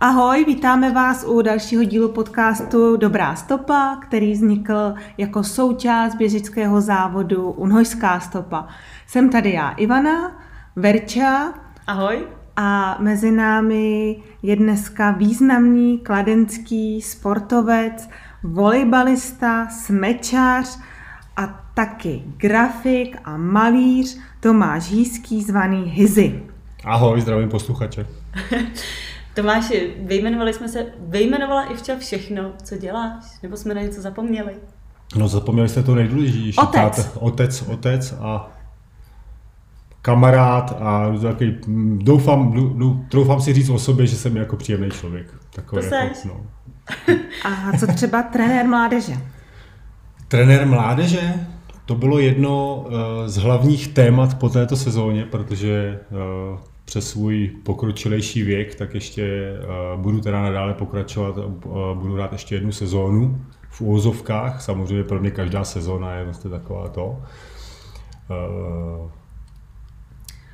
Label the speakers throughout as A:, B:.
A: Ahoj, vítáme vás u dalšího dílu podcastu Dobrá stopa, který vznikl jako součást běžického závodu Unhojská stopa. Jsem tady já, Ivana, Verča.
B: Ahoj.
A: A mezi námi je dneska významný kladenský sportovec, volejbalista, smečář a taky grafik a malíř Tomáš Hýský, zvaný Hizy.
C: Ahoj, zdravím posluchače.
B: Tomáši, vyjmenovali jsme se, vyjmenovala i včas všechno, co děláš? Nebo jsme na něco zapomněli?
C: No zapomněli jste to nejdůležitější.
A: Otec.
C: otec, otec a kamarád a takový, doufám, doufám si říct o sobě, že jsem jako příjemný člověk.
B: Takový
C: to
B: jako, no.
A: A co třeba trenér mládeže?
C: Trenér mládeže? To bylo jedno eh, z hlavních témat po této sezóně, protože eh, přes svůj pokročilejší věk, tak ještě uh, budu teda nadále pokračovat, uh, budu rád ještě jednu sezónu v úvozovkách. Samozřejmě pro mě každá sezóna je vlastně taková to. Uh,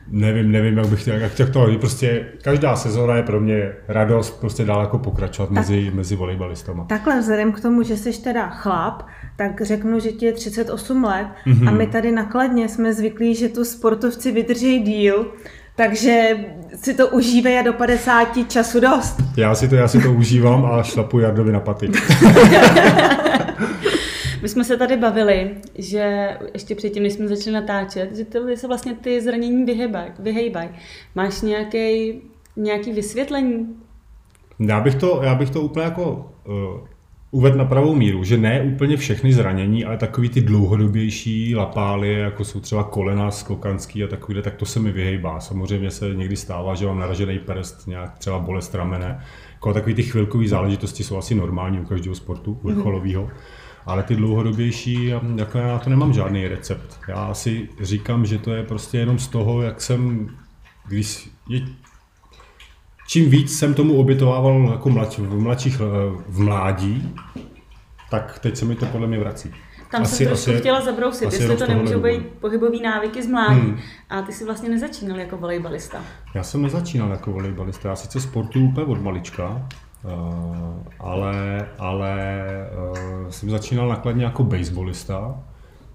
C: nevím, nevím, jak bych chtěl, jak to prostě každá sezóna je pro mě radost prostě dál jako pokračovat tak, mezi, mezi volejbalistama.
A: Takhle vzhledem k tomu, že jsi teda chlap, tak řeknu, že ti je 38 let mm-hmm. a my tady nakladně jsme zvyklí, že tu sportovci vydrží díl, takže si to užívej a do 50 času dost.
C: Já si to, já si to užívám a šlapu Jardovi na paty.
B: My jsme se tady bavili, že ještě předtím, než jsme začali natáčet, že to se vlastně ty zranění vyhejbají. Máš nějaký, nějaký vysvětlení?
C: Já bych to, já bych to úplně jako uh, uved na pravou míru, že ne úplně všechny zranění, ale takový ty dlouhodobější lapály, jako jsou třeba kolena, skokanský a takovýhle, tak to se mi vyhejbá. Samozřejmě se někdy stává, že mám naražený prst, nějak třeba bolest ramene. Jako takový ty chvilkové záležitosti jsou asi normální u každého sportu mhm. vrcholového. Ale ty dlouhodobější, jako já na to nemám žádný recept. Já si říkám, že to je prostě jenom z toho, jak jsem, když je čím víc jsem tomu obětovával jako mladš, v mladších eh, v mládí, tak teď se mi to podle mě vrací.
B: Tam asi, jsem trošku asi, chtěla zabrousit, asi jestli to nemůžou být pohybový návyky z mládí. Hmm. A ty jsi vlastně nezačínal jako volejbalista.
C: Já jsem nezačínal jako volejbalista. Já sice sportuju úplně od malička, uh, ale, ale uh, jsem začínal nakladně jako baseballista,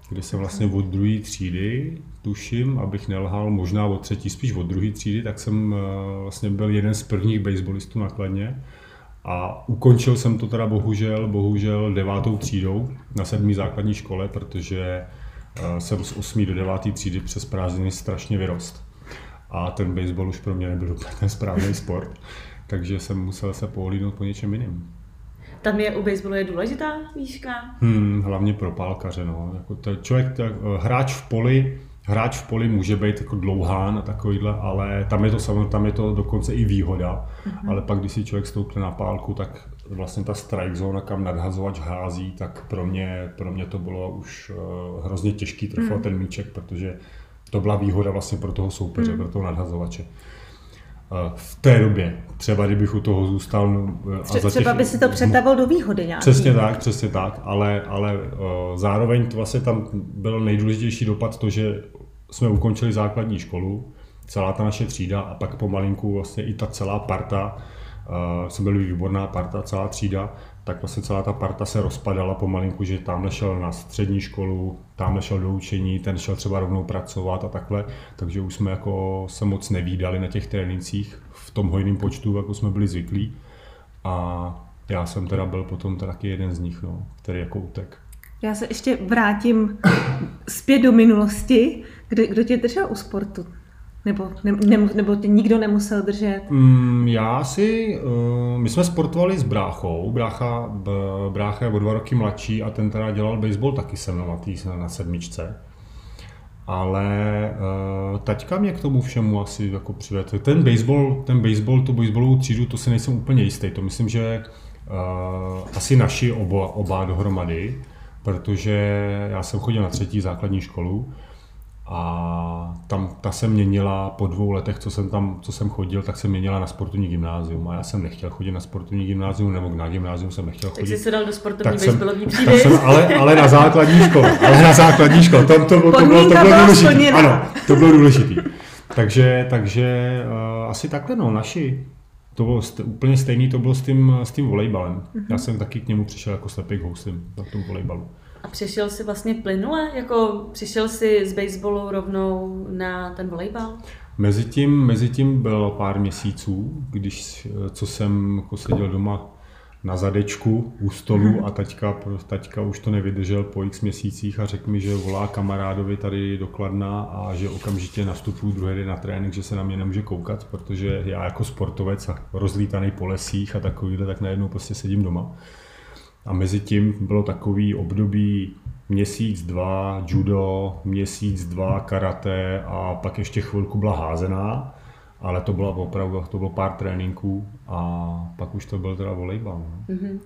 C: kde jsem vlastně od druhé třídy, tuším, abych nelhal, možná od třetí, spíš od druhé třídy, tak jsem eh, vlastně byl jeden z prvních baseballistů nakladně. A ukončil jsem to teda bohužel, bohužel devátou třídou na sedmý základní škole, protože eh, jsem z 8. do 9. třídy přes prázdniny strašně vyrost. A ten baseball už pro mě nebyl úplně ten správný sport, takže jsem musel se pohlídnout po něčem jiném.
B: Tam je u baseballu je důležitá výška?
C: Hmm, hlavně pro pálkaře. No. Jako to, člověk, to, eh, hráč v poli, hráč v poli může být jako dlouhán a takovýhle, ale tam je to samozřejmě, tam je to dokonce i výhoda. Uh-huh. Ale pak, když si člověk stoupne na pálku, tak vlastně ta strike zóna, kam nadhazovač hází, tak pro mě, pro mě to bylo už uh, hrozně těžký trefovat uh-huh. ten míček, protože to byla výhoda vlastně pro toho soupeře, uh-huh. pro toho nadhazovače v té době. Třeba kdybych u toho zůstal. No,
A: a za těch, třeba by si to přetavil do výhody nějaký.
C: Přesně tak, přesně tak, ale, ale zároveň to vlastně tam byl nejdůležitější dopad to, že jsme ukončili základní školu, celá ta naše třída a pak pomalinku vlastně i ta celá parta, jsme byli výborná parta, celá třída, tak vlastně celá ta parta se rozpadala pomalinku, že tam šel na střední školu, tam šel do učení, ten šel třeba rovnou pracovat a takhle, takže už jsme jako se moc nevídali na těch trénincích v tom hojném počtu, jako jsme byli zvyklí. A já jsem teda byl potom taky jeden z nich, no, který jako utek.
A: Já se ještě vrátím zpět do minulosti. Kdo, kdo tě držel u sportu? Nebo, ne, ne, nebo tě nikdo nemusel držet?
C: Mm, já si, uh, my jsme sportovali s bráchou, brácha, b, brácha je o dva roky mladší a ten teda dělal baseball taky se mnou na, tý, na sedmičce. Ale uh, taťka mě k tomu všemu asi jako přivedl. Ten baseball, ten baseball, tu baseballovou třídu, to si nejsem úplně jistý. To myslím, že uh, asi naši oba, oba dohromady, protože já jsem chodil na třetí základní školu a tam ta se měnila po dvou letech, co jsem tam, co jsem chodil, tak se měnila na sportovní gymnázium a já jsem nechtěl chodit na sportovní gymnázium nebo na gymnázium jsem nechtěl chodit.
B: Tak jsi se dal do sportovní baseballový třídy?
C: Jsem, ale, ale na základní škole, ale na základní škole, to, to, to, to, bylo, to bylo důležité. Ano, to bylo důležité. Takže, takže uh, asi takhle no, naši to bylo st- úplně stejný, to bylo s tím, s tím volejbalem. Mm-hmm. Já jsem taky k němu přišel jako slepý k na tom volejbalu.
B: A přišel si vlastně plynule? Jako přišel si z baseballu rovnou na ten volejbal?
C: Mezitím, mezitím bylo pár měsíců, když, co jsem jako seděl doma na zadečku u stolu a taťka, taťka už to nevydržel po x měsících a řekl mi, že volá kamarádovi tady do Kladna a že okamžitě nastupuju druhý den na trénink, že se na mě nemůže koukat, protože já jako sportovec a rozlítaný po lesích a takovýhle, tak najednou prostě sedím doma. A mezi tím bylo takový období měsíc, dva judo, měsíc, dva karate a pak ještě chvilku byla házená, ale to bylo opravdu, to bylo pár tréninků a pak už to byl teda volejbal. No. Mm-hmm.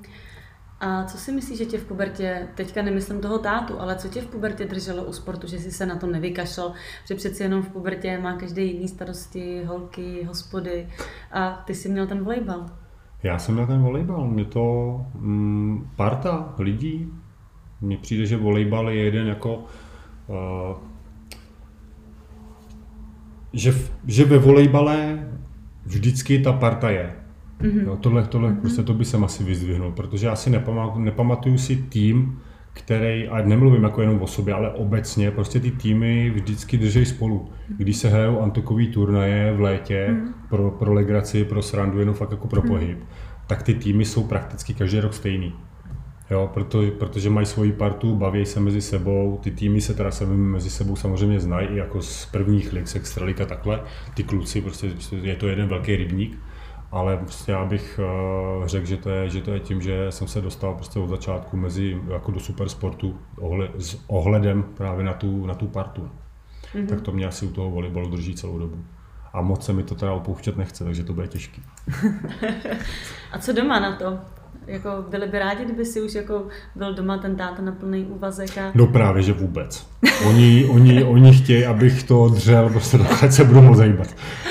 B: A co si myslíš, že tě v pubertě, teďka nemyslím toho tátu, ale co tě v pubertě drželo u sportu, že jsi se na to nevykašel, že přeci jenom v pubertě má každý jiný starosti, holky, hospody a ty jsi měl ten volejbal?
C: Já jsem měl ten volejbal, mě to mm, parta lidí, mně přijde, že volejbal je jeden jako uh, že, že ve volejbale vždycky ta parta je. Mm-hmm. Jo, tohle, tohle mm-hmm. prostě to by jsem asi vyzdvihnul, protože já si nepamatuju, nepamatuju si tým, který, a nemluvím jako jenom o sobě, ale obecně, prostě ty týmy vždycky drží spolu. Když se hrajou antokový turnaje v létě mm. pro, pro legraci, pro srandu, jenom fakt jako pro mm. pohyb, tak ty týmy jsou prakticky každý rok stejný. Jo, proto, protože mají svoji partu, baví se mezi sebou, ty týmy se teda se mezi sebou samozřejmě znají i jako z prvních lig, z extralika takhle, ty kluci, prostě je to jeden velký rybník, ale prostě já bych uh, řekl, že to, je, že to je tím, že jsem se dostal prostě od začátku mezi, jako do supersportu ohle, s ohledem právě na tu, na tu partu. Mm-hmm. Tak to mě asi u toho volejbalu drží celou dobu. A moc se mi to teda opouštět nechce, takže to bude těžký.
B: A co doma na to? Jako byli by rádi, kdyby si už jako byl doma ten táta na plný úvazek a...
C: No právě, že vůbec. Oni, oni, oni chtějí, abych to dřel, prostě dokud se budu moc zajímat.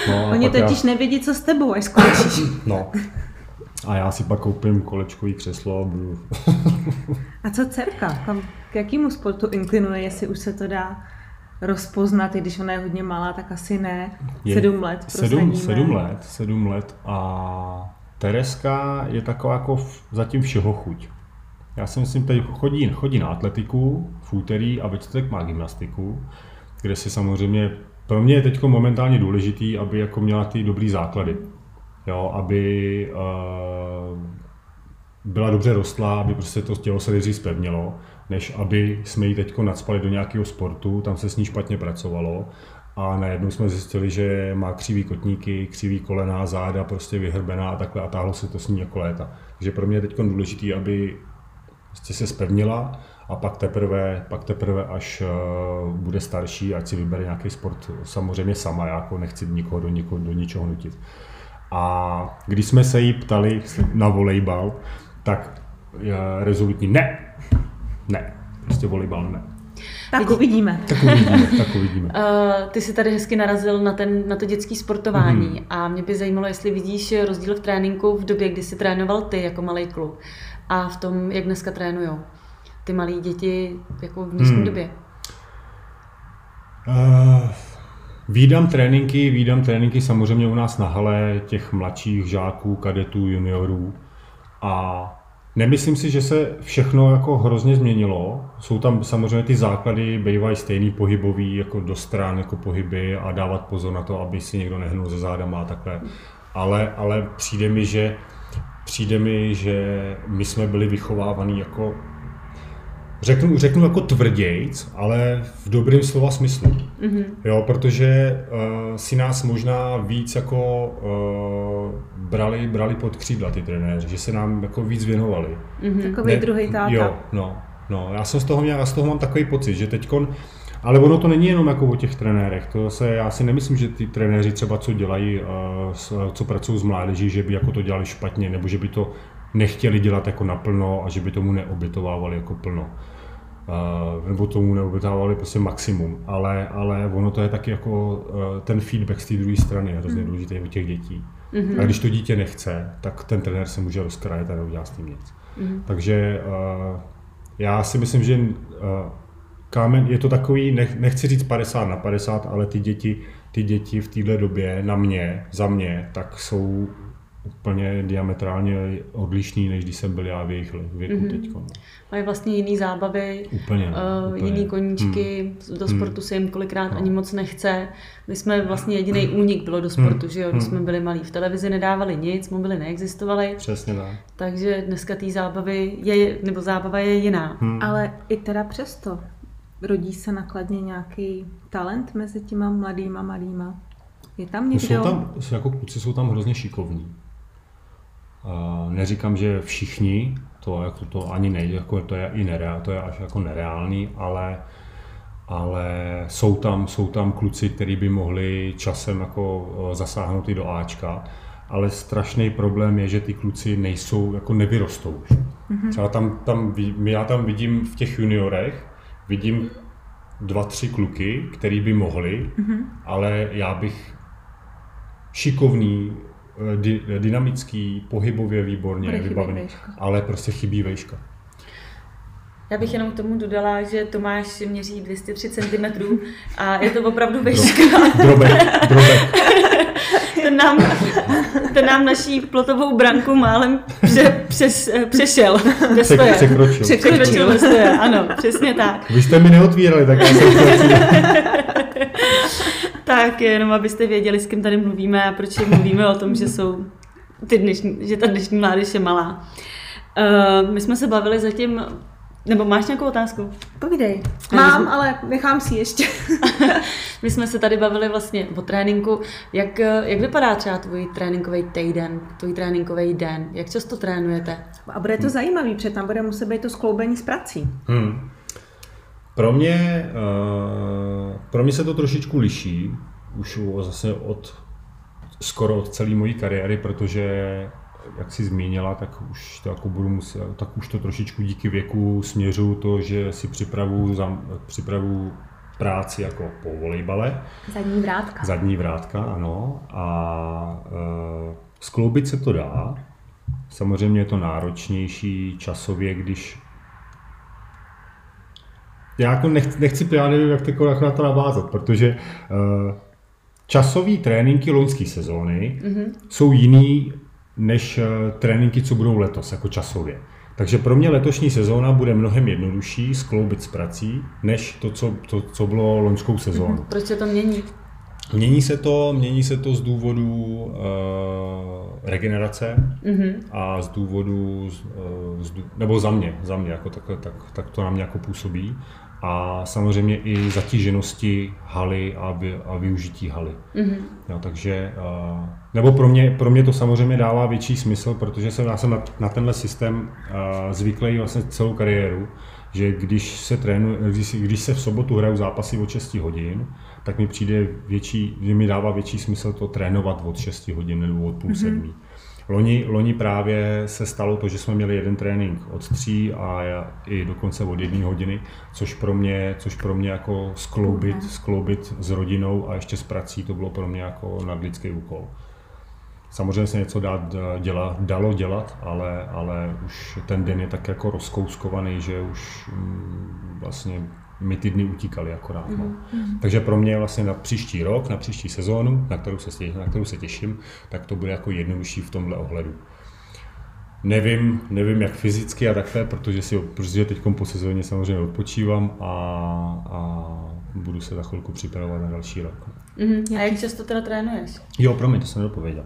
A: No, oni totiž já... nevědí, co s tebou, až skončíš.
C: No. A já si pak koupím kolečkový křeslo a budu...
A: a co dcerka? Kam, k jakému sportu inklinuje, jestli už se to dá rozpoznat, i když ona je hodně malá, tak asi ne. Je sedm let.
C: Sedm, sedm let, sedm let a Tereska je taková jako v, zatím všeho chuť. Já si myslím, teď chodí, chodí na atletiku v úterý a ve čtvrtek má gymnastiku, kde si samozřejmě, pro mě je teď momentálně důležitý, aby jako měla ty dobrý základy. Jo, aby uh, byla dobře rostla, aby prostě to tělo se nejdřív zpevnilo, než aby jsme ji teď nadspali do nějakého sportu, tam se s ní špatně pracovalo a najednou jsme zjistili, že má křivý kotníky, křivý kolena, záda prostě vyhrbená a takhle a táhlo se to s ní jako léta. Takže pro mě je teď důležité, aby prostě se spevnila a pak teprve, pak teprve až uh, bude starší, ať si vybere nějaký sport samozřejmě sama, já jako nechci nikoho do, nikoho, do ničeho nutit. A když jsme se jí ptali na volejbal, tak uh, rezolutní ne, ne, prostě volejbal ne.
A: Tak Vidí... uvidíme.
C: Tak uvidíme, tak uvidíme.
B: Uh, ty jsi tady hezky narazil na, ten, na to dětské sportování mm. a mě by zajímalo, jestli vidíš rozdíl v tréninku v době, kdy jsi trénoval ty jako malý kluk a v tom, jak dneska trénujou ty malé děti jako v dnešní mm. době.
C: Uh, výdám tréninky, výdám tréninky samozřejmě u nás na hale těch mladších žáků, kadetů, juniorů a Nemyslím si, že se všechno jako hrozně změnilo. Jsou tam samozřejmě ty základy, bývají stejný pohybový, jako do stran, jako pohyby a dávat pozor na to, aby si někdo nehnul ze zádama a takhle. Ale, ale přijde mi, že přijde mi, že my jsme byli vychovávaní jako řeknu, řeknu jako tvrdějc, ale v dobrém slova smyslu. Mm-hmm. Jo, protože uh, si nás možná víc jako uh, brali, brali pod křídla ty trenéři, že se nám jako víc věnovali.
A: Mm-hmm. Takový druhý táta.
C: Jo, no, no, já jsem z toho měl, já z toho mám takový pocit, že teďkon, ale ono to není jenom jako o těch trenérech. To se, já si nemyslím, že ty trenéři třeba co dělají, uh, co pracují s mládeží, že by jako to dělali špatně, nebo že by to nechtěli dělat jako naplno a že by tomu neobětovávali jako plno. Uh, nebo tomu neobětávali prostě maximum, ale, ale ono to je taky jako uh, ten feedback z té druhé strany je hrozně mm. důležitý u těch dětí. Mm-hmm. A když to dítě nechce, tak ten trenér se může rozkrajet a neudělá s tím nic. Mm-hmm. Takže uh, já si myslím, že uh, kámen je to takový, nech, nechci říct 50 na 50, ale ty děti, ty děti v téhle době na mě, za mě, tak jsou úplně diametrálně odlišný, než když jsem byl já v jejich věku mm-hmm. teď. No.
B: Mají vlastně jiný zábavy,
C: úplně,
B: uh,
C: úplně.
B: jiný koníčky, hmm. do sportu se jim kolikrát no. ani moc nechce. My jsme vlastně jediný únik bylo do sportu, hmm. že jo, když jsme byli malí. V televizi nedávali nic, mobily neexistovaly.
C: Přesně tak.
B: Takže dneska té zábavy je, nebo zábava je jiná.
A: Hmm. Ale i teda přesto, rodí se nakladně nějaký talent mezi těma mladýma malýma? Je tam někdo?
C: Jsou tam, jako kluci jsou tam hrozně šikovní. Neříkám, že všichni, to, jako to ani nejde, jako to je i nereál, to je až jako nereálný, ale, ale jsou, tam, jsou tam kluci, kteří by mohli časem jako zasáhnout i do Ačka, ale strašný problém je, že ty kluci nejsou, jako nevyrostou už. Mm-hmm. Třeba tam, tam, já tam vidím v těch juniorech, vidím dva, tři kluky, který by mohli, mm-hmm. ale já bych šikovný, eh, dy, dynamický, pohybově výborně vybavený, ale prostě chybí vejška.
B: Já bych jenom k tomu dodala, že Tomáš měří 203 cm a je to opravdu vejška.
C: Drobek, drobek.
B: ten, nám, ten nám naší plotovou branku málem pře, přes, přešel.
C: Překročil. Překročil,
B: Překročil ano, přesně tak.
C: Vy jste mi neotvírali, tak já jsem
B: Tak jenom abyste věděli, s kým tady mluvíme a proč mluvíme o tom, že jsou ty dnešní, že ta dnešní mládež je malá. Uh, my jsme se bavili zatím nebo máš nějakou otázku?
A: Povídej. Mám, ale nechám si ještě.
B: My jsme se tady bavili vlastně o tréninku. Jak, jak vypadá třeba tvůj tréninkový týden, tvůj tréninkový den? Jak často trénujete?
A: A bude to hmm. zajímavý, protože tam bude muset být to skloubení s prací.
C: Hmm. Pro mě, uh, pro mě se to trošičku liší, už zase od skoro od celé mojí kariéry, protože jak jsi zmínila, tak už to jako budu muset, tak už to trošičku díky věku směřu to, že si připravu, za, připravu práci jako po volejbale.
A: Zadní vrátka.
C: Zadní vrátka, ano. A e, skloubit se to dá. Samozřejmě je to náročnější časově, když já jako nechci, nechci nevím, jak to na to navázat, protože e, časový tréninky loňské sezóny mm-hmm. jsou jiný než eh, tréninky, co budou letos, jako časově. Takže pro mě letošní sezóna bude mnohem jednodušší skloubit s prací, než to, co, to, co bylo loňskou sezónu. Mm-hmm.
B: Proč se to mění?
C: Mění se to, mění se to z důvodu uh, regenerace mm-hmm. a z důvodu, uh, z, nebo za mě, za mě, jako tak, tak, tak to na mě jako působí a samozřejmě i zatíženosti haly a, vy, a využití haly. Mm-hmm. Jo, takže, nebo pro mě, pro mě to samozřejmě dává větší smysl, protože jsem, já jsem na, na tenhle systém zvyklý vlastně celou kariéru, že když se trénu, když, když se v sobotu hraju zápasy od 6 hodin, tak mi přijde větší, že mi dává větší smysl to trénovat od 6 hodin nebo od půl mm-hmm. sedmí. Loni, loni právě se stalo to, že jsme měli jeden trénink od tří a i dokonce od jedné hodiny, což pro mě, což pro mě jako skloubit, mhm. skloubit s rodinou a ještě s prací, to bylo pro mě jako nadlidský úkol. Samozřejmě se něco dá dělat, dalo dělat, ale, ale už ten den je tak jako rozkouskovaný, že už mm, vlastně mi ty dny utíkaly akorát. No. Mm-hmm. Takže pro mě vlastně na příští rok, na příští sezónu, na kterou, se, na kterou se těším, tak to bude jako jednodušší v tomhle ohledu. Nevím, nevím jak fyzicky a takhle, protože, si, protože teď po sezóně samozřejmě odpočívám a, a budu se za chvilku připravovat na další rok.
B: Mm-hmm. A jak často teda trénuješ?
C: Jo, pro mě to jsem nedopověděl.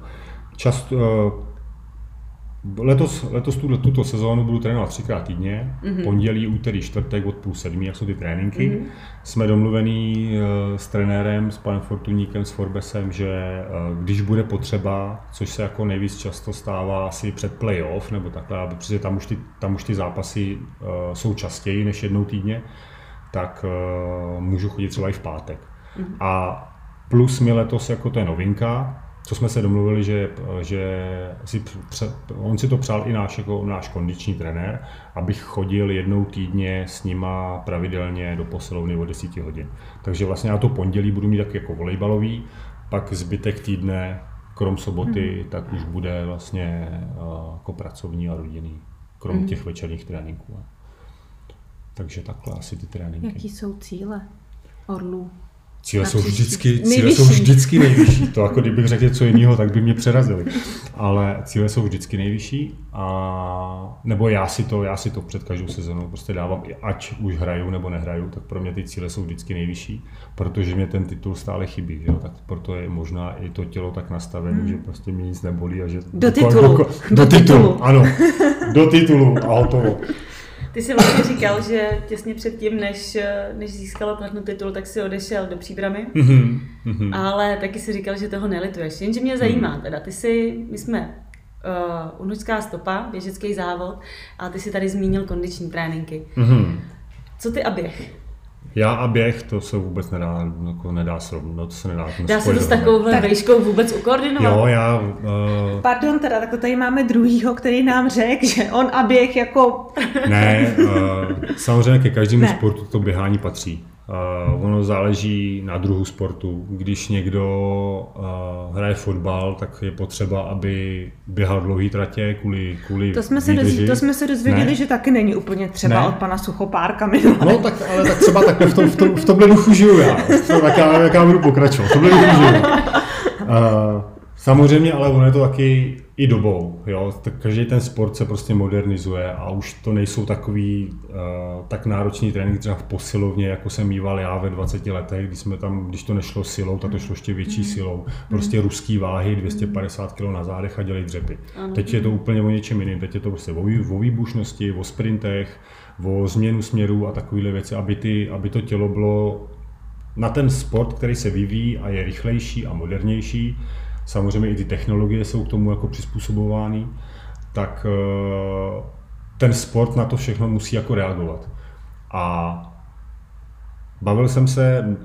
C: Často, uh, Letos, letos tuto, tuto sezónu budu trénovat třikrát týdně, mm-hmm. pondělí, úterý, čtvrtek od půl sedmí, jak jsou ty tréninky. Mm-hmm. Jsme domluvení uh, s trenérem, s panem Fortuníkem, s Forbesem, že uh, když bude potřeba, což se jako nejvíc často stává asi před playoff, nebo takhle, protože tam už ty, tam už ty zápasy jsou častěji než jednou týdně, tak můžu chodit třeba i v pátek. Mm-hmm. A plus mi letos, jako to je novinka, co jsme se domluvili, že, že si pře, on si to přál i náš, jako náš kondiční trenér, abych chodil jednou týdně s nima pravidelně do posilovny o 10 hodin. Takže vlastně já to pondělí budu mít tak jako volejbalový, pak zbytek týdne, krom soboty, hmm. tak už bude vlastně jako pracovní a rodinný, krom hmm. těch večerních tréninků. Takže takhle asi ty tréninky.
A: Jaký jsou cíle Orlů?
C: Cíle jsou, vždycky, cíle jsou vždycky nejvyšší. To jako kdybych řekl něco jiného, tak by mě přerazili. Ale cíle jsou vždycky nejvyšší. A, nebo já si, to, já si to před každou sezónou prostě dávám, ať už hraju nebo nehraju, tak pro mě ty cíle jsou vždycky nejvyšší, protože mě ten titul stále chybí. Že? Tak proto je možná i to tělo tak nastavené, hmm. že prostě mě nic nebolí. A že
A: do titulu. Jako,
C: do, do titulu. titulu. Ano, do titulu a hotovo.
B: Ty jsi vlastně říkal, že těsně předtím, než, než získala platnou titul, tak si odešel do příbramy. Mm-hmm. Ale taky si říkal, že toho nelituješ. Jenže mě zajímá, mm. teda ty si, my jsme uh, unučská stopa, běžecký závod, a ty si tady zmínil kondiční tréninky. Mm-hmm. Co ty a běh?
C: Já a běh, to se vůbec nedá, jako nedá srovnat, to se nedá
B: Dá se to s takovouhle vejškou vůbec ukoordinovat?
C: Jo, já... Uh...
A: Pardon, teda, tak to tady máme druhýho, který nám řekl, že on a běh jako...
C: ne, uh, samozřejmě ke každému ne. sportu to běhání patří. Uh, ono záleží na druhu sportu. Když někdo uh, hraje fotbal, tak je potřeba, aby běhal dlouhý tratě kvůli, kvůli
A: to jsme, se dozvěděli, to jsme se dozvěděli, ne? že taky není úplně třeba ne? od pana Suchopárka minulé.
C: No tak, ale tak třeba takhle v, tom, v, tom, v tomhle duchu žiju já. Tak já, jak já budu pokračovat. V tomhle duchu žiju. Uh, samozřejmě, ale ono je to taky i dobou. Jo? Tak každý ten sport se prostě modernizuje a už to nejsou takový uh, tak náročný trénink třeba v posilovně, jako jsem mýval já ve 20 letech, když jsme tam, když to nešlo silou, tak to šlo ještě větší mm. silou. Prostě mm. ruský váhy, 250 kg na zádech a dělej dřepy. Ano. Teď je to úplně o něčem jiném. Teď je to prostě o, o výbušnosti, o sprintech, o změnu směru a takovéhle věci, aby, ty, aby to tělo bylo na ten sport, který se vyvíjí a je rychlejší a modernější, samozřejmě i ty technologie jsou k tomu jako přizpůsobovány, tak eh, ten sport na to všechno musí jako reagovat. A bavil jsem se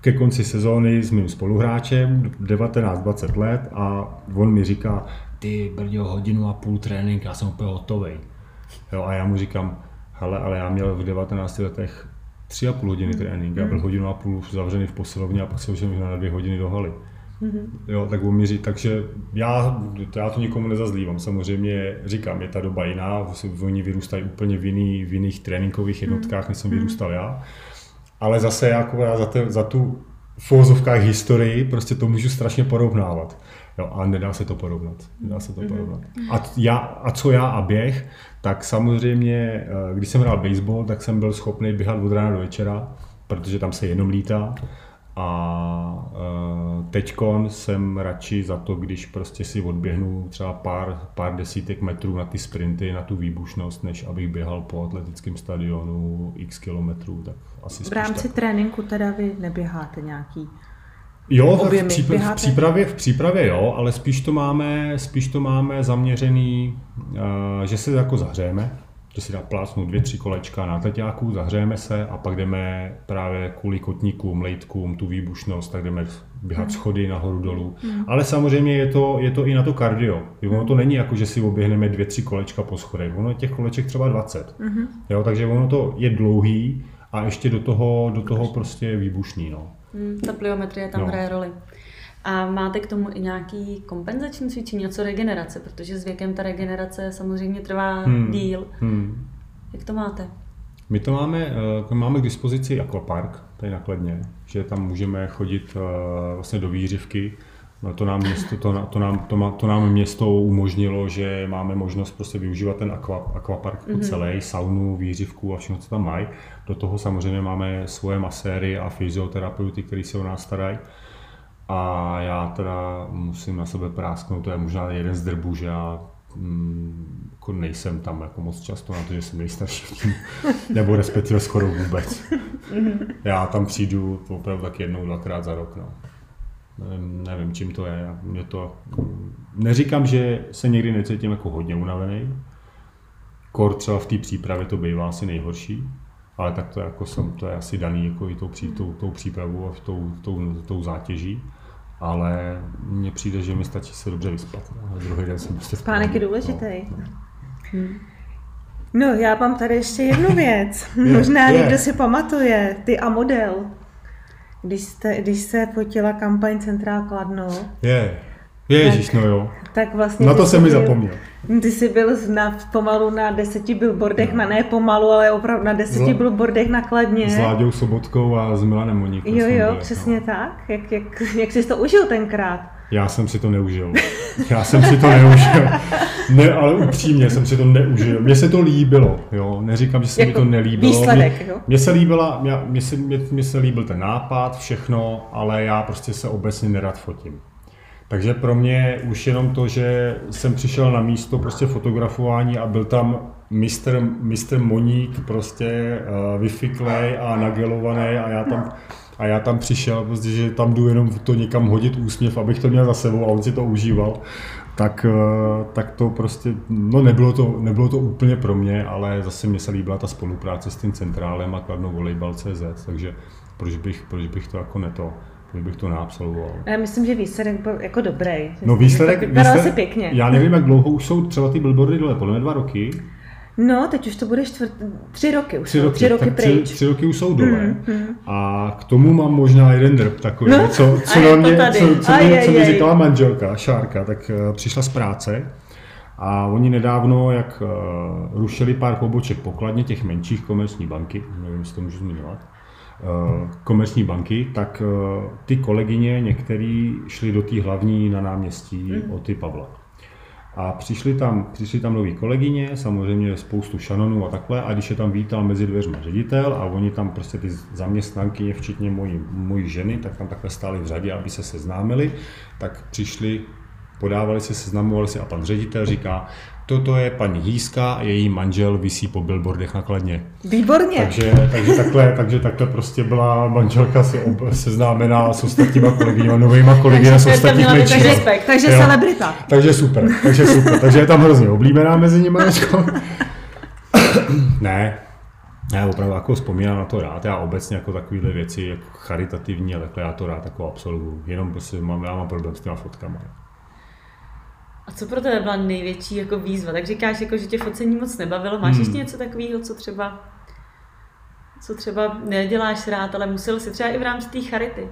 C: ke konci sezóny s mým spoluhráčem, 19-20 let, a on mi říká, ty brďo, hodinu a půl trénink, já jsem úplně hotový. Jo, a já mu říkám, hele, ale já měl v 19 letech tři a půl hodiny trénink, já byl hmm. hodinu a půl zavřený v posilovně a pak se už na dvě hodiny do haly. Mm-hmm. Jo, tak uměří, takže já, já to nikomu nezazlívám. Samozřejmě říkám, je ta doba jiná, oni vyrůstají úplně v, jiný, v jiných tréninkových mhm. jednotkách, než jsem mm-hmm. vyrůstal já. Ale zase jako já za, te, za tu v uvozovkách historii prostě to můžu strašně porovnávat. Jo, a nedá se to porovnat. Nedá se to mm-hmm. porovnat. A, já, a co já a běh, tak samozřejmě, eh, když jsem hrál baseball, tak jsem byl schopný běhat od rána do večera, protože tam se jenom lítá. A uh, teďkon jsem radši za to, když prostě si odběhnu třeba pár, pár desítek metrů na ty sprinty, na tu výbušnost, než abych běhal po atletickém stadionu x kilometrů, tak asi
A: V rámci
C: tak.
A: tréninku teda vy neběháte nějaký
C: Jo, v, přípravě, v, přípravě, v přípravě jo, ale spíš to máme, spíš to máme zaměřený, uh, že se jako zahřejeme, že si dá plácnout dvě, tři kolečka na teťáku, zahřejeme se a pak jdeme právě kvůli kotníkům, lejtkům, tu výbušnost, tak jdeme běhat mm. schody nahoru dolů. Mm. Ale samozřejmě je to, je to i na to kardio. Ono to není jako, že si oběhneme dvě, tři kolečka po schodech. Ono je těch koleček třeba 20. Mm. Jo, takže ono to je dlouhý a ještě do toho, do toho prostě výbušný. No.
B: Mm, ta pliometrie tam no. hraje roli. A máte k tomu i nějaký kompenzační cvičení, něco regenerace, protože s věkem ta regenerace samozřejmě trvá hmm. díl. Hmm. Jak to máte?
C: My to máme, eh, máme k dispozici aquapark, tady nakladně, že tam můžeme chodit eh, vlastně do výřivky. No, to nám, město, to, to, nám, to, má, to nám město umožnilo, že máme možnost prostě využívat ten aqua, aquapark mm-hmm. celý, saunu, výřivku a všechno, co tam mají. Do toho samozřejmě máme svoje maséry a fyzioterapeuty, kteří se o nás starají. A já teda musím na sebe prásknout, to je možná jeden z drbů, že já mm, jako nejsem tam jako moc často na to, že jsem nejstarší nebo respektive skoro vůbec. Já tam přijdu opravdu tak jednou, dvakrát za rok. No. Nevím, nevím, čím to je. Mě to, neříkám, že se někdy necítím jako hodně unavený. Kor třeba v té přípravě to bývá asi nejhorší, ale tak to, jako jsem, to je asi daný jako i tou, tou, tou přípravou a tou, tou, tou zátěží ale mně přijde, že mi stačí se dobře vyspat. No. druhý den jsem prostě
A: Spánek je důležitý. No. Hmm. No, já mám tady ještě jednu věc. je, Možná je. někdo si pamatuje, ty a model. Když, jste, když se fotila kampaň Centrál Kladno.
C: Je. Ježíš, no jo.
A: Tak vlastně
C: Na to jsem mi zapomněl.
A: Ty jsi byl na, pomalu na deseti billboardech, na ne pomalu, ale opravdu na deseti
C: Zla-
A: billboardech na Kladně.
C: S Láďou Sobotkou a s Milanem Moníkem
A: Jo, jo,
C: byli,
A: přesně
C: no.
A: tak. Jak, jak, jak jsi to užil tenkrát?
C: Já jsem si to neužil. Já jsem si to neužil. Ne, ale upřímně jsem si to neužil. Mně se to líbilo, jo. Neříkám, že se mi
A: Jako
C: to nelíbilo.
A: výsledek,
C: Mně-
A: jo?
C: Mně se líbila, mě, mně se, mně, mně se líbil ten nápad, všechno, ale já prostě se obecně nerad fotím. Takže pro mě už jenom to, že jsem přišel na místo prostě fotografování a byl tam mistr, mistr Moník prostě uh, vyfiklej a nagelovaný a já tam a já tam přišel, prostě, že tam jdu jenom to někam hodit úsměv, abych to měl za sebou a on si to užíval, tak, eh, tak to prostě, no nebylo to, nebylo to úplně pro mě, ale zase mě se líbila ta spolupráce s tím centrálem a Kladnou volejbal.cz, takže proč bych, proč bych to jako neto, proč bych to neabsolvoval.
A: Já myslím, že výsledek byl jako dobrý.
C: No výsledek, výsledek
A: si pěkně.
C: Já nevím, jak dlouho už jsou třeba ty billboardy dole, podle mě dva roky.
A: No, teď už to bude čtvrt, tři roky už.
C: Tři
A: jsou,
C: roky,
A: tři roky
C: tak tři,
A: pryč.
C: tři roky už jsou dole.
A: Mhm,
C: A k tomu mám možná jeden drb takový,
A: No,
C: co, co, na
A: je to
C: mě, co, co,
A: Aj, aj,
C: co mi říkala manželka, Šárka, tak eh, přišla z práce a oni nedávno, jak eh, rušili pár poboček pokladně těch menších komerční banky, nevím, jestli to můžu zmiňovat, komerční banky, tak eh, ty kolegyně některý šli do té hlavní na náměstí
A: Mhm.
C: od ty Pavla. A přišli tam, přišli tam noví kolegyně, samozřejmě spoustu šanonů a takhle, a když je tam vítal mezi dveřma ředitel a oni tam prostě ty zaměstnankyně, včetně mojí, mojí ženy, tak tam takhle stáli v řadě, aby se seznámili, tak přišli, podávali se, seznamovali se a pan ředitel říká, toto je paní Hýska a její manžel visí po billboardech na Kladně.
A: Výborně.
C: Takže, takže, takhle, takže takhle prostě byla manželka si ob, seznámená s ostatníma kolegyněma, novýma kolegyněma z
B: Takže tam
C: ostatních menšin.
B: respekt.
A: Takže
C: Jo.
A: celebrita.
C: Takže super, takže super. Takže je tam hrozně oblíbená mezi nimi. Ne, já opravdu jako vzpomínám na to rád. Já obecně jako takovéhle věci, jako charitativní a takhle, já to rád jako absolvuju. Jenom prostě mám, já mám problém s těma fotkama.
B: A co pro tebe byla největší jako výzva? Tak říkáš, jako, že tě focení moc nebavilo. Máš
C: Hmm.
B: ještě něco takového, co třeba co třeba neděláš rád, ale musel si třeba i v rámci té charity.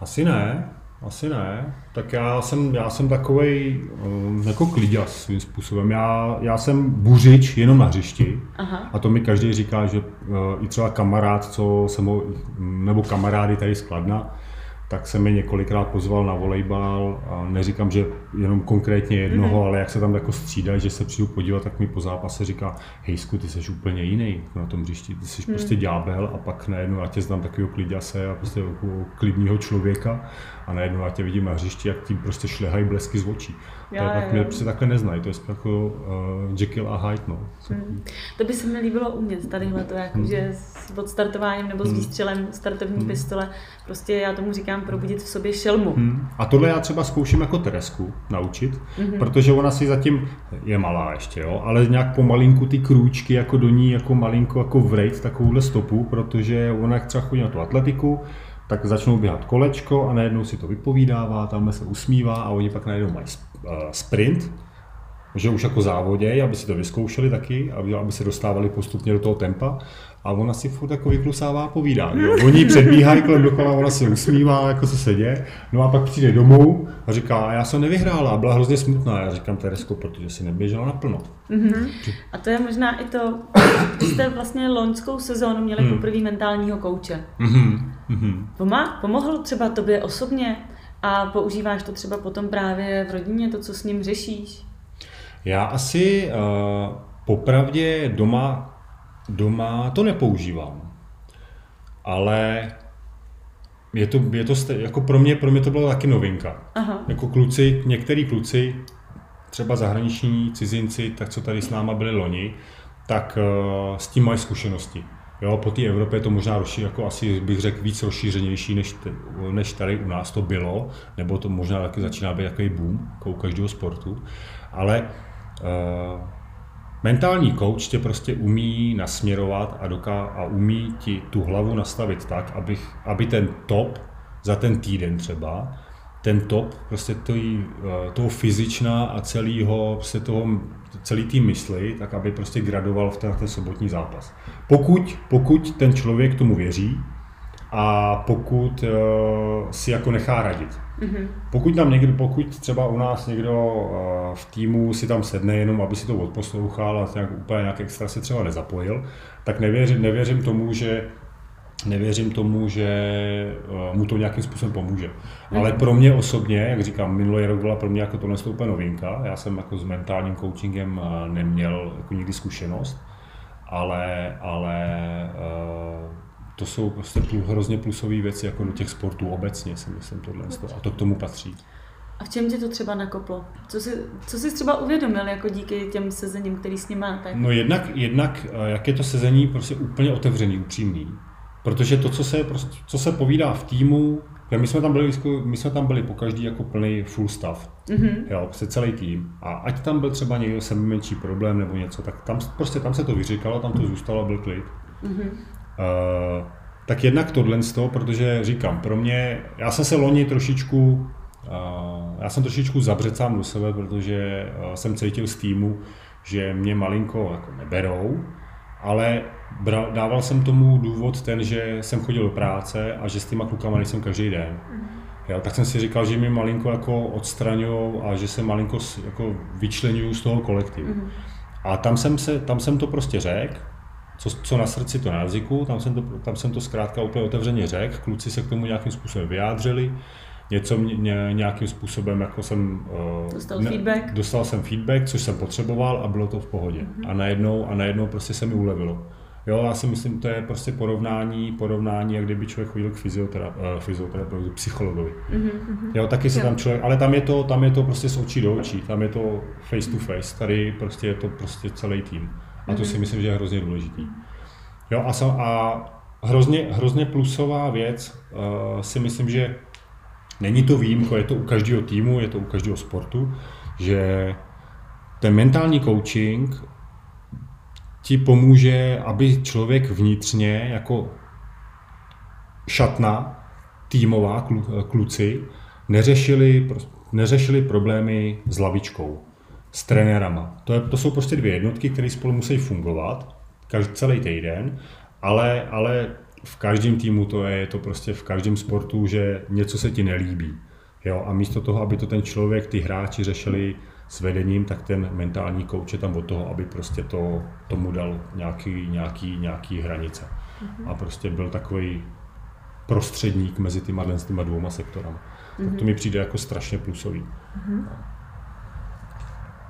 C: Asi ne, asi ne. Tak já jsem, já jsem takovej um, jako kliděs svým způsobem. Já, já jsem buřič jenom na hřišti.
B: Aha.
C: A to mi každý říká, že uh, i třeba kamarád, co jsem ho, nebo kamarády tady z Kladna, tak se mi několikrát pozval na volejbal a neříkám, že jenom konkrétně jednoho, mm-hmm. ale jak se tam jako střídají, že se přijdu podívat, tak mi po zápase říká, hejsku, ty jsi úplně jiný na tom hřišti, ty jsi mm. prostě ďábel a pak najednou já tě znám takového kliděse a prostě jako klidního člověka a najednou já tě vidím na hřišti, jak tím prostě šlehají blesky z očí.
B: Jo,
C: tak
B: jo,
C: mě prostě takhle neznají, to je jako uh, Jekyll a Hyde, no.
B: Hmm. To by se mi líbilo umět, tadyhle to, jako,
C: Hmm.
B: že s odstartováním nebo s
C: Hmm.
B: výstřelem startovní
C: Hmm.
B: pistole, prostě já tomu říkám probudit v sobě šelmu.
C: Hmm. A tohle já třeba zkouším jako Teresku naučit, mm-hmm. protože ona si zatím je malá ještě, jo, ale nějak pomalinku ty krůčky jako do ní jako malinko jako vrejt takovouhle stopu, protože ona jak třeba chodí na tu atletiku, tak začnou běhat kolečko a najednou si to vypovídává, tam se usmívá a oni pak najednou mají eh, sprint, že už jako závodě, aby si to vyzkoušeli taky, aby, aby se dostávali postupně do toho tempa. A ona si furt jako vyklusává a povídá. Jo. Oni předbíhají kolem dokola, ona se usmívá, jako co se děje. No a pak přijde domů a říká, já jsem nevyhrála, a byla hrozně smutná. Já říkám, Teresko, protože si neběžela naplno.
B: Mhm. A to je možná i to, vy jste vlastně loňskou sezónu měli
C: Hmm.
B: poprvé mentálního kouče.
C: Mhm. Mhm.
B: Poma, pomohl třeba tobě osobně a používáš to třeba potom právě v rodině, to, co s ním řešíš?
C: Já asi uh, popravdě doma, doma to nepoužívám. Ale je to, je to jako pro mě, pro mě to byla taky novinka.
B: Aha.
C: Jako kluci, některý kluci, třeba zahraniční cizinci, tak co tady s náma byli loni, tak uh, s tím mají zkušenosti. Jo, po té Evropě je to možná rozší, jako asi bych řekl víc rozšířenější, než, t- než tady u nás to bylo, nebo to možná taky začíná být takový boom jako u každého sportu. Ale uh, mentální coach tě prostě umí nasměrovat a, doká- a umí ti tu hlavu nastavit tak, abych, aby ten top za ten týden třeba, ten top prostě tý, eh, toho fyzična a celého, prostě toho, celý tým mysli, tak aby prostě gradoval v ten, ten sobotní zápas. Pokud, pokud ten člověk tomu věří a pokud uh, si jako nechá radit. Mm-hmm. Pokud tam někdo, pokud třeba u nás někdo uh, v týmu si tam sedne jenom, aby si to odposlouchal a nějak, úplně nějak extra se třeba nezapojil, tak nevěřím, nevěřím tomu, že nevěřím tomu, že uh, mu to nějakým způsobem pomůže. Mm-hmm. Ale pro mě osobně, jak říkám, minulý rok byla pro mě jako tohle úplně novinka. Já jsem jako s mentálním coachingem uh, neměl jako nikdy zkušenost, ale, ale uh, to jsou prostě plus, hrozně plusové věci jako do těch sportů obecně, si myslím tohle. A to k tomu patří.
B: A v čem tě to třeba nakoplo? Co jsi, co jsi třeba uvědomil jako díky těm sezením, který s ním máte?
C: No jednak, jednak eh, jak je to sezení prostě úplně otevřený, upřímný. Protože to, co se, prostě, co se povídá v týmu, my jsme tam byli, my jsme tam byli po každý jako plný full stav. Mm-hmm. Jo, prostě celý tým. A ať tam byl třeba někdo menší problém nebo něco, tak tam, prostě tam se to vyříkalo, tam to zůstalo, byl klid. Mm-hmm. Uh, tak jednak tohle z toho, protože říkám, pro mě, já jsem se loni trošičku, uh, já jsem trošičku zabřet sám do sebe, protože uh, jsem cítil z týmu, že mě malinko jako neberou, ale bral, dával jsem tomu důvod ten, že jsem chodil do práce a že s těma klukama nejsem každý den. Jo, tak jsem si říkal, že mě malinko jako odstraňují a že se malinko jako vyčlenuju z toho kolektivu. Mm-hmm. A tam jsem, se, tam jsem to prostě řekl co, co na srdci, to na jazyku, tam jsem to, tam jsem to zkrátka úplně otevřeně řekl, kluci se k tomu nějakým způsobem vyjádřili, něco mě, nějakým způsobem, jako jsem...
B: Uh, dostal ne, feedback?
C: Dostal jsem feedback, což jsem potřeboval a bylo to v pohodě. Mm-hmm. A najednou, a najednou prostě se mi ulevilo. Jo, já si myslím, to je prostě porovnání, porovnání, jak kdyby člověk chodil k fyziotera, uh, fyzioterapeutu, psychologovi. Mm-hmm. Jo, taky se tam člověk, ale tam je, to, tam je to prostě z očí do očí, tam je to face to face, tady prostě je to prostě celý tým. A to si mhm. myslím, že je hrozně důležitý. Jo, a, a hrozně, hrozně plusová věc uh, si myslím, že není to výjimko, je to u každého týmu, je to u každého sportu, že ten mentální coaching ti pomůže, aby člověk vnitřně jako šatna, týmová kluci, neřešili, neřešili problémy s lavičkou s trenérama. To, je, to jsou prostě dvě jednotky, které spolu musí fungovat každý, celý týden, ale, ale v každém týmu to je, je to prostě v každém sportu, že něco se ti nelíbí. Jo? A místo toho, aby to ten člověk, ty hráči řešili s vedením, tak ten mentální kouč je tam od toho, aby prostě to, tomu dal nějaký, nějaký, nějaký hranice. Mm-hmm. A prostě byl takový prostředník mezi těma, těma dvouma sektorama. Mm-hmm. Tak to mi přijde jako strašně plusový. Mm-hmm.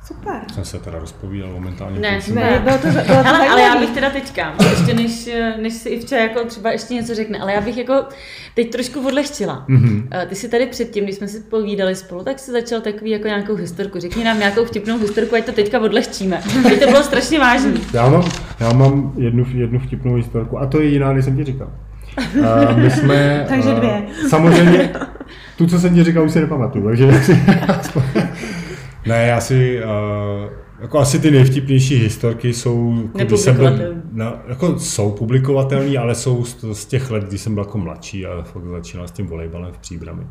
A: Super.
C: Jsem se teda rozpovídal momentálně.
B: Ne, ne, bylo to, bylo to ale, ale já bych teda teďka, ještě než, než si Ivča jako třeba ještě něco řekne, ale já bych jako teď trošku odlehčila. Mm-hmm. Ty si tady předtím, když jsme si povídali spolu, tak si začal takový jako nějakou historku. Řekni nám nějakou vtipnou historku, ať to teďka odlehčíme. Teď to bylo strašně vážné.
C: Já mám, já mám jednu, jednu vtipnou historku a to je jiná, než jsem ti říkal. Uh, my jsme...
A: takže dvě.
C: Uh, samozřejmě, tu, co jsem ti říkal, už si nepamatuju, takže ne, já si, uh, jako asi ty nejvtipnější historky jsou,
B: když jsem byl,
C: no, jako jsou publikovatelné, ale jsou z, z, těch let, kdy jsem byl jako mladší a fakt začínal s tím volejbalem v Příbrami.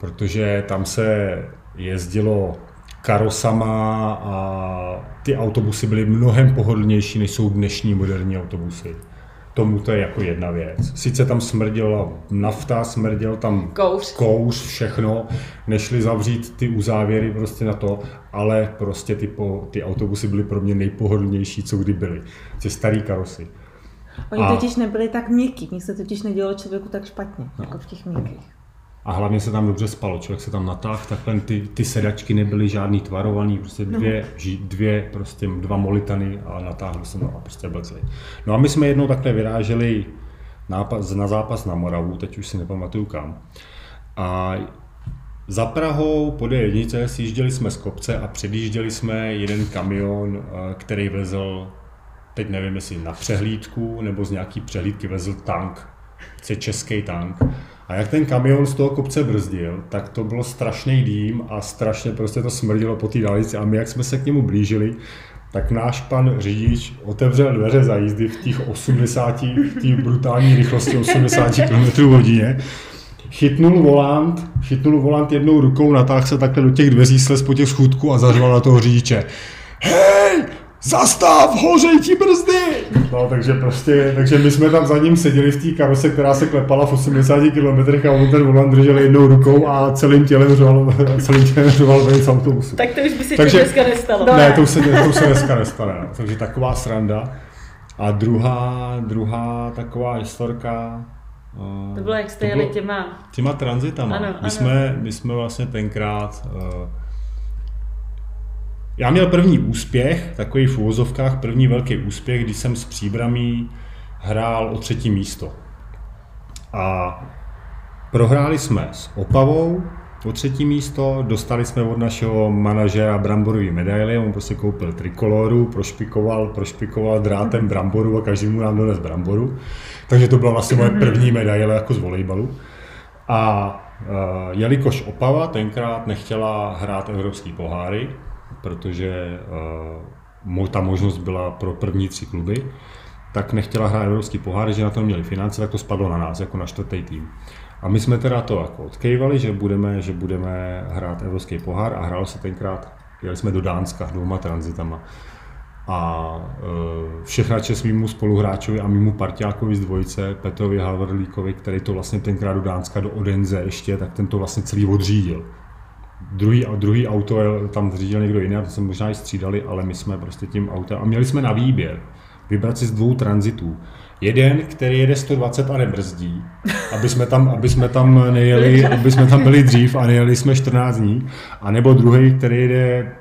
C: Protože tam se jezdilo karosama a ty autobusy byly mnohem pohodlnější, než jsou dnešní moderní autobusy tomu to je jako jedna věc. Sice tam smrděla nafta, smrděl tam
B: kouř,
C: kouř všechno, nešli zavřít ty uzávěry prostě na to, ale prostě ty, po, ty autobusy byly pro mě nejpohodlnější, co kdy byly. Ty starý karosy.
A: Oni a... totiž nebyli tak měkký, mně se totiž nedělo člověku tak špatně, no. jako v těch měkkých.
C: A hlavně se tam dobře spalo, člověk se tam natáhl, takhle ty, ty sedačky nebyly žádný tvarovaný, prostě no. dvě, no. dvě prostě dva molitany a natáhl jsem a prostě byl celý. No a my jsme jednou takhle vyráželi nápas, na zápas na Moravu, teď už si nepamatuju kam. A za Prahou po D1 sjížděli jsme z kopce a předjížděli jsme jeden kamion, eh, který vezl, teď nevím jestli na přehlídku nebo z nějaký přehlídky vezl tank, český tank. A jak ten kamion z toho kopce brzdil, tak to bylo strašný dým a strašně prostě to smrdilo po té dálnici. A my, jak jsme se k němu blížili, tak náš pan řidič otevřel dveře za jízdy v těch 80, v té brutální rychlosti 80 km hodině, chytnul volant, chytnul volant jednou rukou, natáhl se takhle do těch dveří, slez po těch schůdků a zařval na toho řidiče. Zastav, hořej ti brzdy! No, takže prostě, takže my jsme tam za ním seděli v té karose, která se klepala v 80 km a on ten volant držel jednou rukou a celým tělem řval, celým tělem řval ven z autobusu.
B: Tak to už by se takže, dneska nestalo.
C: Ne, to už se, to už se dneska nestane. No. Takže taková sranda. A druhá, druhá taková historka,
B: uh, to bylo, jak jste jeli těma...
C: Těma tranzitama. Ano, my, ano. Jsme, my jsme vlastně tenkrát uh, já měl první úspěch, takový v úvozovkách, první velký úspěch, když jsem s Příbramí hrál o třetí místo. A prohráli jsme s Opavou o třetí místo, dostali jsme od našeho manažera bramborový medaily, on prostě koupil trikoloru, prošpikoval, prošpikoval drátem bramboru a každý mu nám dones bramboru. Takže to byla vlastně moje první medaile jako z volejbalu. A uh, jelikož tenkrát nechtěla hrát evropský poháry, protože uh, ta možnost byla pro první tři kluby, tak nechtěla hrát evropský pohár, že na to měli finance, tak to spadlo na nás, jako na čtvrtý tým. A my jsme teda to jako odkejvali, že budeme, že budeme hrát evropský pohár a hrálo se tenkrát, jeli jsme do Dánska dvouma tranzitama. A e, všechna čest mýmu spoluhráčovi a mýmu partiákovi z dvojice, Petrovi Halverlíkovi, který to vlastně tenkrát do Dánska, do Odenze ještě, tak ten to vlastně celý odřídil druhý, druhý auto tam řídil někdo jiný, a to jsme možná i střídali, ale my jsme prostě tím autem a měli jsme na výběr vybrat si z dvou tranzitů. Jeden, který jede 120 a nebrzdí, aby jsme tam, aby jsme tam nejeli, aby jsme tam byli dřív a nejeli jsme 14 dní, a nebo druhý, který jede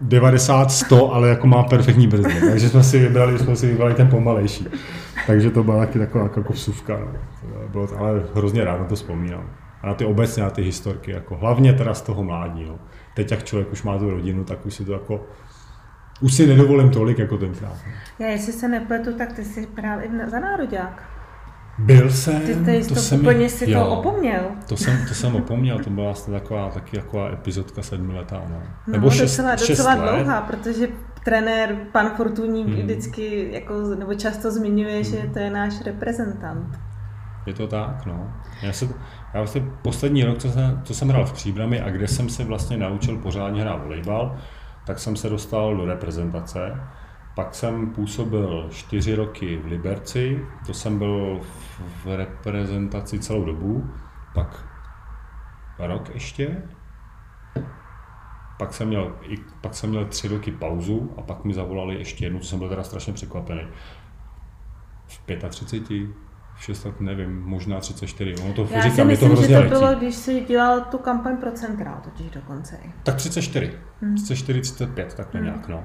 C: 90, 100, ale jako má perfektní brzdy. Takže jsme si vybrali, jsme si vybrali ten pomalejší. Takže to byla taky taková jako vsuvka. No. Bylo, ale hrozně rád na to vzpomínám a na ty obecně, na ty historky, jako hlavně teda z toho mládí. No. Teď, jak člověk už má tu rodinu, tak už si to jako už si nedovolím tolik jako tenkrát.
A: Já jestli se nepletu, tak ty jsi právě za nároďák.
C: Byl jsem,
A: ty, ty to, to jsem, úplně si jo, to opomněl.
C: To jsem, to jsem opomněl, to byla vlastně taková, taky taková epizodka sedmiletá. No.
A: no Nebo šest, docela, šest docela let. dlouhá, protože trenér, pan Fortuník hmm. vždycky, jako, nebo často zmiňuje, hmm. že to je náš reprezentant.
C: Je to tak, no. Já, se, já vlastně poslední rok, co jsem, co jsem hrál v Příbrami a kde jsem se vlastně naučil pořádně hrát volejbal, tak jsem se dostal do reprezentace. Pak jsem působil čtyři roky v Liberci, to jsem byl v reprezentaci celou dobu, pak rok ještě, pak jsem, měl, pak jsem měl tři roky pauzu a pak mi zavolali ještě jednu, co jsem byl teda strašně překvapený. V 35, 6 let, nevím, možná 34. Ono to
A: Já si myslím, to že to bylo, když jsi dělal tu kampaň pro centrál, totiž dokonce.
C: Tak 34. Hmm. 34, 35, takhle hmm. nějak, no.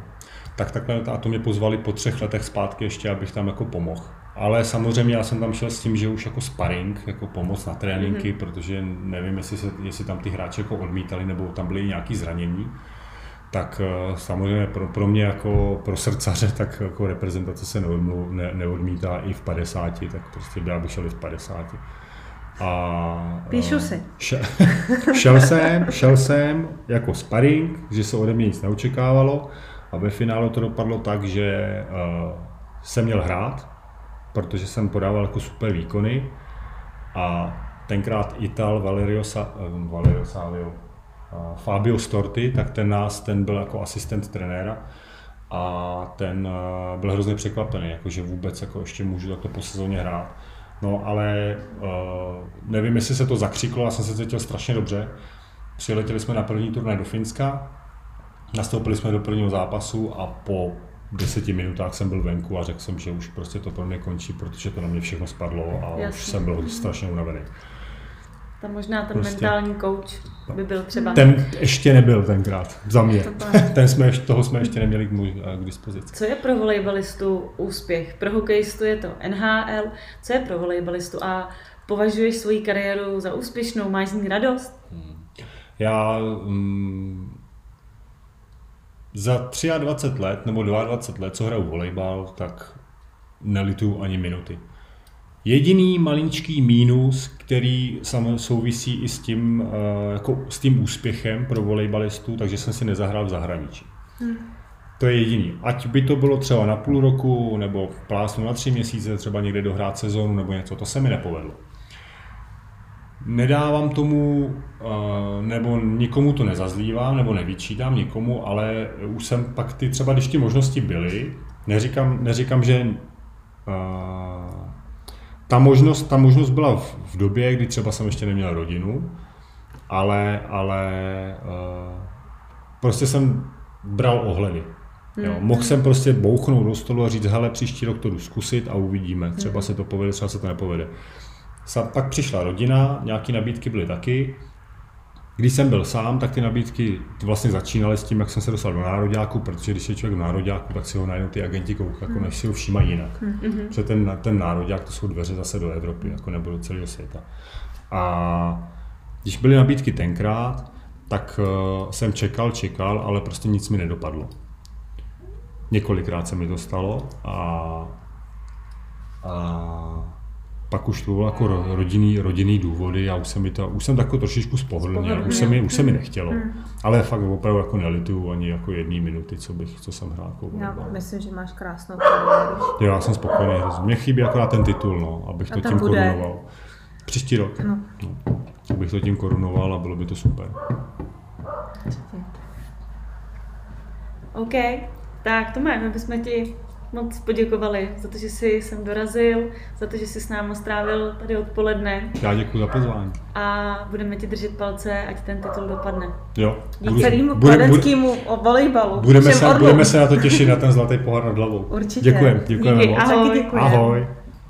C: Tak takhle, a to mě pozvali po třech letech zpátky ještě, abych tam jako pomohl. Ale samozřejmě já jsem tam šel s tím, že už jako sparring, jako pomoc na tréninky, hmm. protože nevím, jestli, se, jestli tam ty hráči jako odmítali, nebo tam byly nějaké zranění tak eh, samozřejmě pro, pro mě jako pro srdcaře, tak jako reprezentace se neodmlu, ne, neodmítá i v 50, tak prostě já bych šel i v 50.
A: A, Píšu si.
C: Šel, šel, jsem, šel jsem jako sparring, že se ode mě nic neočekávalo a ve finále to dopadlo tak, že uh, jsem měl hrát, protože jsem podával jako super výkony a tenkrát Ital Valerio, Sa, Valerio Savio, Fabio Storti, tak ten nás, ten byl jako asistent trenéra a ten eh, byl hrozně překvapený, jako že vůbec jako ještě můžu takto po sezóně hrát. No ale uh, nevím, jestli se to zakřiklo, já jsem se cítil strašně dobře. Přiletěli jsme na první turnaj do Finska, nastoupili jsme do prvního zápasu a po deseti minutách jsem byl venku a řekl jsem, že už prostě to pro mě končí, protože to na mě všechno spadlo a Jasně. už jsem byl strašně unavený.
B: Tam možná ten prostě. mentální coach by byl třeba.
C: Ten ještě nebyl tenkrát, za mě. ten jsme, toho jsme ještě neměli k, k dispozici.
B: Co je pro volejbalistu úspěch? Pro hokejistu je to NHL. Co je pro volejbalistu? A považuješ svoji kariéru za úspěšnou? Máš z ní radost? Hmm.
C: Já um, za 23 let nebo 22 let, co hraju volejbal, tak nelitu ani minuty. Jediný maličký mínus, který souvisí i s tím, eh, jako s tím úspěchem pro volejbalistu, takže jsem si nezahrál v zahraničí. Hmm. To je jediný. Ať by to bylo třeba na půl roku, nebo plásnu na tři měsíce, třeba někde dohrát sezónu nebo něco, to se mi nepovedlo. Nedávám tomu, eh, nebo nikomu to nezazlívám, nebo nevyčítám nikomu, ale už jsem pak ty třeba, když ty možnosti byly, neříkám, neříkám že uh, ta možnost, ta možnost byla v, v době, kdy třeba jsem ještě neměl rodinu, ale, ale uh, prostě jsem bral ohledy. Jo, hmm. mohl jsem prostě bouchnout do stolu a říct, hele, příští rok to jdu zkusit a uvidíme. Třeba hmm. se to povede, třeba se to nepovede. Pak přišla rodina, nějaké nabídky byly taky. Když jsem byl sám, tak ty nabídky vlastně začínaly s tím, jak jsem se dostal do nároďáku, protože když je člověk v nároďáku, tak si ho najednou ty agenti koukají, jako než si ho všímají jinak. Mm-hmm. Protože ten, ten nároďák to jsou dveře zase do Evropy, jako nebo do celého světa. A když byly nabídky tenkrát, tak uh, jsem čekal, čekal, ale prostě nic mi nedopadlo. Několikrát se mi to stalo a, a pak už to bylo jako rodinný, rodinný důvody a už jsem, mi to, už jsem takový trošičku spohodlněl, už se mi, už se mi nechtělo. Hmm. Ale fakt opravdu jako nelituju ani jako jedné minuty, co, bych, co jsem hrál. Jako
A: já myslím, že máš krásnou kariéru.
C: Jo, já jsem spokojený Mně chybí akorát ten titul, no, abych to tím bude. korunoval. Příští rok. No. No, abych to tím korunoval a bylo by to super.
B: OK, tak to máme, bychom ti moc poděkovali za to, že jsi sem dorazil, za to, že jsi s námi strávil tady odpoledne.
C: Já děkuji za pozvání.
B: A budeme ti držet palce, ať ten titul dopadne.
C: Jo.
A: Díky celému volejbalu.
C: Budeme se, budeme se na to těšit, na ten zlatý pohár nad hlavou.
A: Určitě.
C: Děkujeme, děkujeme
A: Díky, moc. Ahoj.
C: Ahoj.